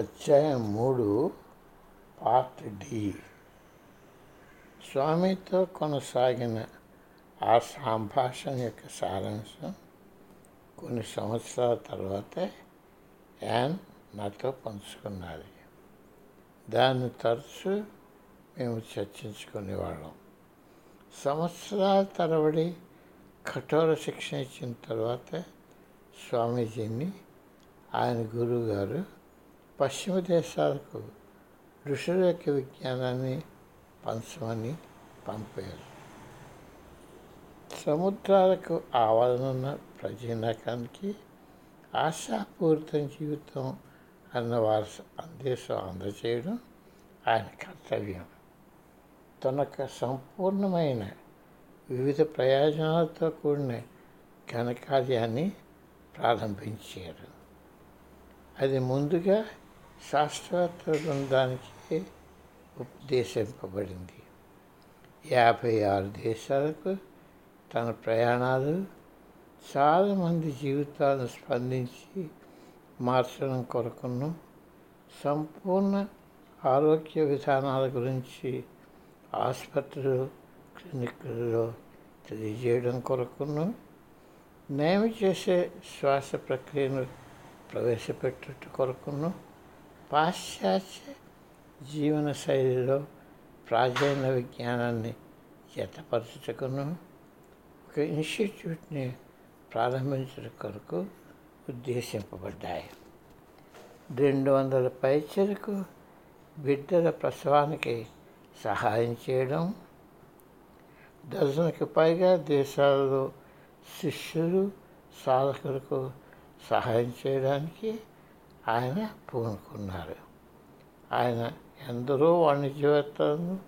అధ్యాయం మూడు part D. స్వామితో కొనసాగిన ఆ సంభాషణ యొక్క సారాంశం కొన్ని సంవత్సరాల తర్వాత యాన్ నాతో పంచుకున్నది దాన్ని తరచూ మేము చర్చించుకునేవాళ్ళం సంవత్సరాల తరబడి కఠోర శిక్షణ ఇచ్చిన తర్వాత స్వామీజీని ఆయన గురువు గారు పశ్చిమ దేశాలకు ఋషుల యొక్క విజ్ఞానాన్ని పంచమని పంపారు. సముద్రాలకు ఆవరణున్న ప్రజీనకానికి ఆశాపూరితం జీవితం అన్న వారి సందేశం అందజేయడం ఆయన కర్తవ్యం. తనకు సంపూర్ణమైన వివిధ ప్రయోజనాలతో కూడిన ఘనకార్యాన్ని ప్రారంభించారు. అది ముందుగా శాస్త్రవేత్త బృందానికి ఉపదేశింపబడింది. యాభై ఆరు దేశాలకు తన ప్రయాణాలు చాలామంది జీవితాలను స్పందించి మార్చడం కొరకును సంపూర్ణ ఆరోగ్య విధానాల గురించి ఆసుపత్రులు క్లినిక్లలో తెలియజేయడం కొరకును నేను చేసే శ్వాస ప్రక్రియను ప్రవేశపెట్టుట కొరకును పాశ్చాత్య జీవన శైలిలో ప్రాచీన విజ్ఞానాన్ని జతపరచుటకును ఒక ఇన్స్టిట్యూట్ని ప్రారంభించడం కొరకు ఉద్దేశింపబడ్డాయి. రెండు వందల పైచలకు బిడ్డల ప్రసవానికి సహాయం చేయడం డజన్కి పైగా దేశాలలో శిష్యులు సాధకులకు సహాయం చేయడానికి ఆయన పూనుకున్నారు ఆయన ఎందరో వాణిజ్యవేత్తలను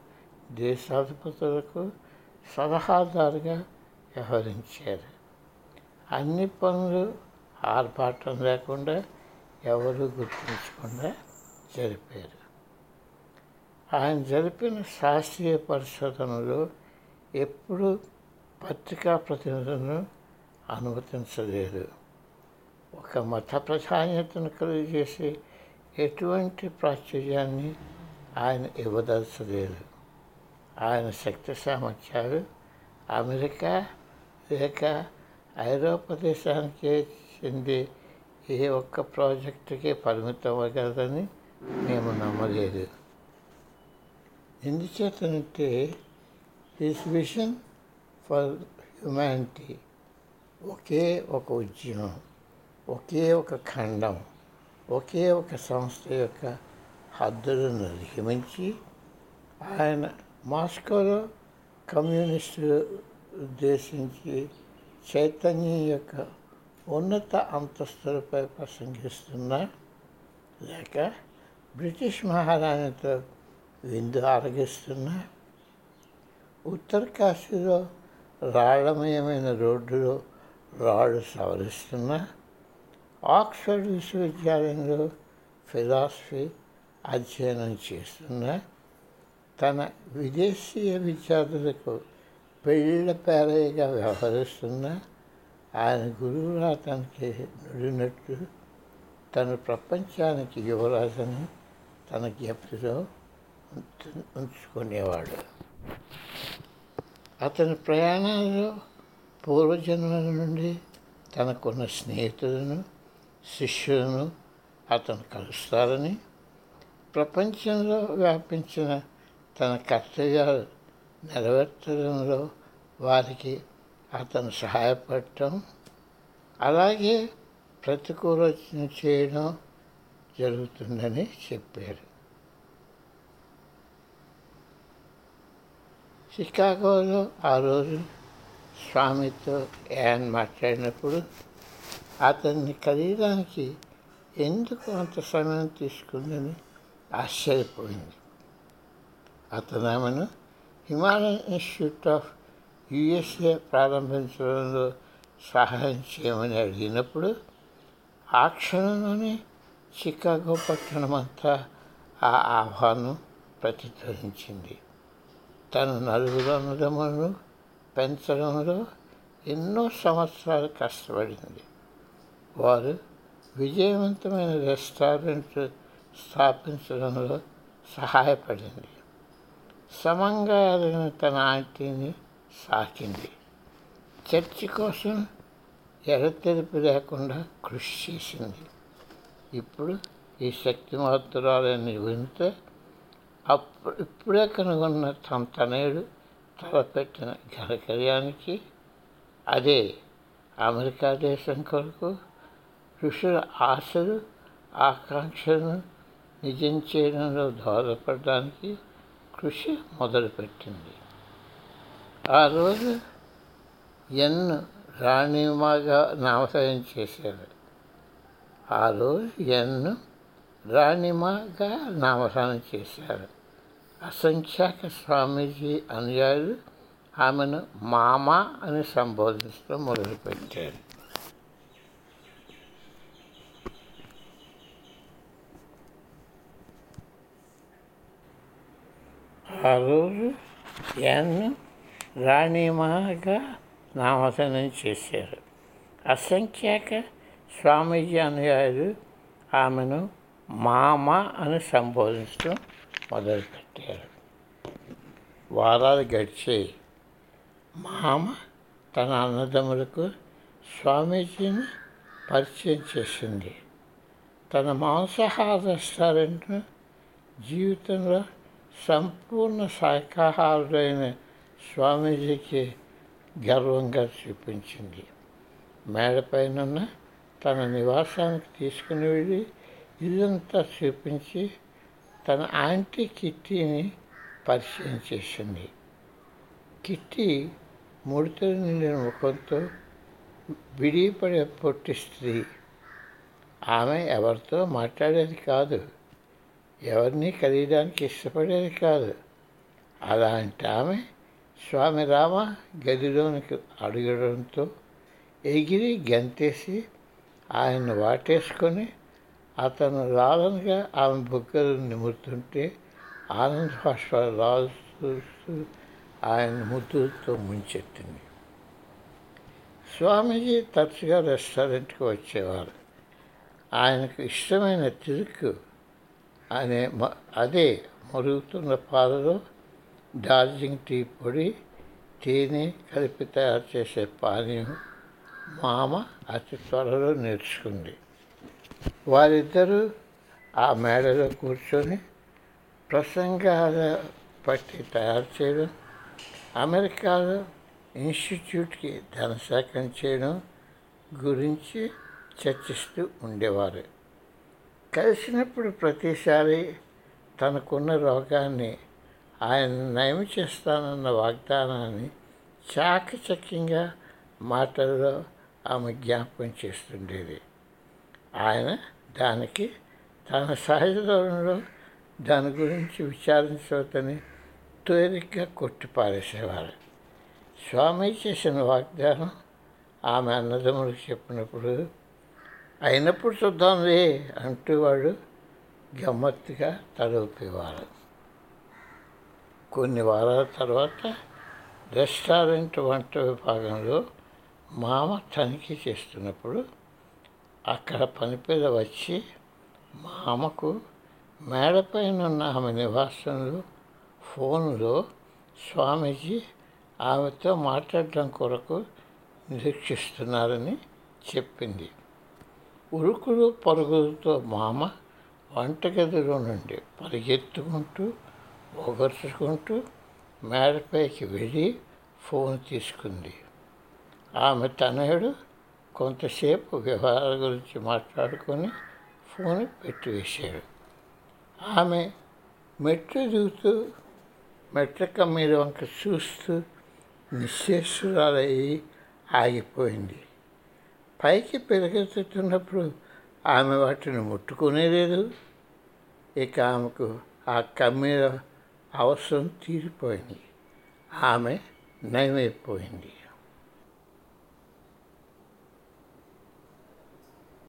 దేశాధిపతులకు సలహాదారుగా వ్యవహరించారు. అన్ని పనులు ఆర్భాటం లేకుండా ఎవరు గుర్తించకుండా జరిపారు. ఆయన జరిపిన శాస్త్రీయ పరిశోధనలో ఎప్పుడూ పత్రికా ప్రతినిధులను అనుమతించలేదు. ఒక మత ప్రాధాన్యతను కలిగజేసే ఎటువంటి ప్రాచుర్యాన్ని ఆయన ఇవ్వదలచలేదు. ఆయన శక్తి సామర్థ్యాలు అమెరికా లేక ఐరోపా దేశానికే చెంది ఏ ఒక్క ప్రాజెక్టుకి పరిమితం అవ్వగలదని మేము నమ్మలేదు. ఎందుచేతనంటే హిస్ విషన్ ఫర్ హ్యుమానిటీ ఒకే ఒక ఉద్యమం. ఒకే ఒక ఖండం ఒకే ఒక సంస్థ యొక్క హద్దులను అధిగమించి ఆయన మాస్కోలో కమ్యూనిస్టులు ఉద్దేశించి చైతన్యం యొక్క ఉన్నత అంతస్తులపై ప్రసంగిస్తున్నా లేక బ్రిటిష్ మహారాణితో విందు ఆరగిస్తున్నా ఉత్తర కాశీలో రాళ్ళమయమైన రోడ్డులో రాళ్ళు సవరిస్తున్నా ఆక్స్ఫర్డ్ విశ్వవిద్యాలయంలో ఫిలాసఫీ అధ్యయనం చేస్తున్న తన విదేశీయ విద్యార్థులకు పెళ్ళిళ్ళ పేరయ్యగా వ్యవహరిస్తున్న ఆయన గురువులు అతనికి నుడినట్టు తను ప్రపంచానికి యువరాజని తన జ్ఞప్తిలో ఉంచుకునేవాడు. అతని ప్రయాణాల్లో పూర్వజన్మల నుండి తనకున్న స్నేహితులను శిష్యులను అతను కలుస్తారని ప్రపంచంలో వ్యాపించిన తన కర్తవ్యాలు నెరవేర్చడంలో వారికి అతను సహాయపడటం అలాగే ప్రతికూలచన చేయడం జరుగుతుందని చెప్పారు. చికాగోలో ఆ రోజు స్వామితో యాన్ మాట్లాడినప్పుడు అతన్ని కలియడానికి ఎందుకు అంత సమయం తీసుకుందని ఆశ్చర్యపోయింది. అతను ఆమెను హిమాలయన్ ఇన్స్టిట్యూట్ ఆఫ్ యుఎస్ఏ ప్రారంభించడంలో సహాయం చేయమని అడిగినప్పుడు ఆ క్షణంలోనే చికాగో పట్టణం అంతా ఆ ఆహ్వానం ప్రతిధ్వనించింది. తను నలుగురు అన్నదమ్ములను పెంచడంలో ఎన్నో సంవత్సరాలు కష్టపడింది. వారు విజయవంతమైన రెస్టారెంట్ స్థాపించడంలో సహాయపడింది. సమంగా ఎదిగిన తన ఆంటీని సాకింది. చర్చి కోసం ఎడతెరిపి లేకుండా కృషి చేసింది. ఇప్పుడు ఈ శక్తిమంతురాలని వింటే అప్పుడు ఇప్పుడే కనుగొన్న తన తనేడు తలపెట్టిన ఘనకర్యానికి అదే అమెరికా దేశం కొరకు ఋషుల ఆశలు ఆకాంక్షలను నిజం చేయడంలో దోహదపడడానికి కృషి మొదలుపెట్టింది. ఆ రోజు ఎన్ను రాణిమాగా నామకరణం చేశారు. ఆ రోజు ఎన్ను రాణిమాగా నామకరణం చేశారు. అసంఖ్యాక స్వామీజీ అనుయాయులు ఆమెను మామ అని సంబోధించడం మొదలుపెట్టారు. ఆ రోజు ఎన్ను రాణిమాగా నామకరణం చేశారు. అసంఖ్యాక స్వామీజీ అనుయాయులు ఆమెను మామ అని సంబోధించడం మొదలుపెట్టారు. వారాలు గడిచి మామ తన అన్నదమ్ములకు స్వామీజీని పరిచయం చేసింది. తన మాంసాహార రెస్టారెంట్ను జీవితంలో సంపూర్ణ శాఖాహారుడైన స్వామీజీకి గర్వంగా చూపించింది. మేడపైనున్న తన నివాసానికి తీసుకుని వెళ్ళి ఇల్లంతా చూపించి తన ఆంటీ కిట్టీని పరిచయం చేసింది. కిట్టి ముడితలు నిండిన ముఖంతో విడిపడే పొట్టి స్త్రీ. ఆమె ఎవరితో మాట్లాడేది కాదు. ఎవరిని కలియడానికి ఇష్టపడేది కాదు. అలాంటి ఆమె స్వామి రామ గదిలోనికి అడగడంతో ఎగిరి గంతేసి ఆయన వాటేసుకొని అతను లాలనగా ఆమె బుగ్గలు నిమురుతుంటే ఆనంద భాషలు రాలుస్తూ ఆయన ముద్దులతో ముంచెత్తింది. స్వామీజీ తరచుగా రెస్టారెంట్కి వచ్చేవారు. ఆయనకు ఇష్టమైన తిరుకు అనే మ- అదే మరుగుతున్న పాలలో డార్జిలింగ్ టీ పొడి తేనె కలిపి తయారు చేసే పానీయం మామ అతి త్వరలో నేర్చుకుంది. వారిద్దరూ ఆ మేడలో కూర్చొని ప్రసంగాల పట్టి తయారు చేయడం అమెరికాలో ఇన్స్టిట్యూట్కి ధన సేకరణ చేయడం గురించి చర్చిస్తూ ఉండేవారు. కలిసినప్పుడు ప్రతిసారి తనకున్న రోగాన్ని ఆయన నయం చేస్తానన్న వాగ్దానాన్ని చాకచక్యంగా మాటల్లో ఆమె జ్ఞాపకం చేస్తుండేది. ఆయన దానికి తన సహజ దూరంలో దాని గురించి విచారించవద్దని తేలిగ్గా కొట్టిపారేసేవారు. స్వామి చేసిన వాగ్దానం ఆమె అన్నదమ్ములకు చెప్పినప్పుడు అయినప్పుడు చూద్దాంలే అంటూ వాడు గమ్మత్తుగా తలూపేవారు కొన్ని వారాల తర్వాత రెస్టారెంట్ వంట విభాగంలో మామ తనిఖీ చేస్తున్నప్పుడు అక్కడ పనిపేద వచ్చి మామకు మేడపైన ఉన్న ఆమె నివాసంలో ఫోన్లో స్వామీజీ ఆమెతో మాట్లాడడం కొరకు నిరీక్షిస్తున్నారని చెప్పింది. ఉరుకులు పరుగులతో మామ వంటగదిలో నుండి పరిగెత్తుకుంటూ ఒగర్చుకుంటూ మేడపైకి వెళ్ళి ఫోన్ తీసుకుంది. ఆమె తనయుడు కొంతసేపు వివాహాల గురించి మాట్లాడుకొని ఫోన్ పెట్టివేశాడు. ఆమె మెట్లు దిగుతూ మెట్ల కమ్మీల వంక చూస్తూ నిశ్చేష్టురాలయ్యి ఆగిపోయింది. పైకి పెరిగెత్తుతున్నప్పుడు ఆమె వాటిని ముట్టుకునే లేదు ఇక ఆమెకు ఆ కమ్మీల అవసరం తీరిపోయింది. ఆమె నయమైపోయింది.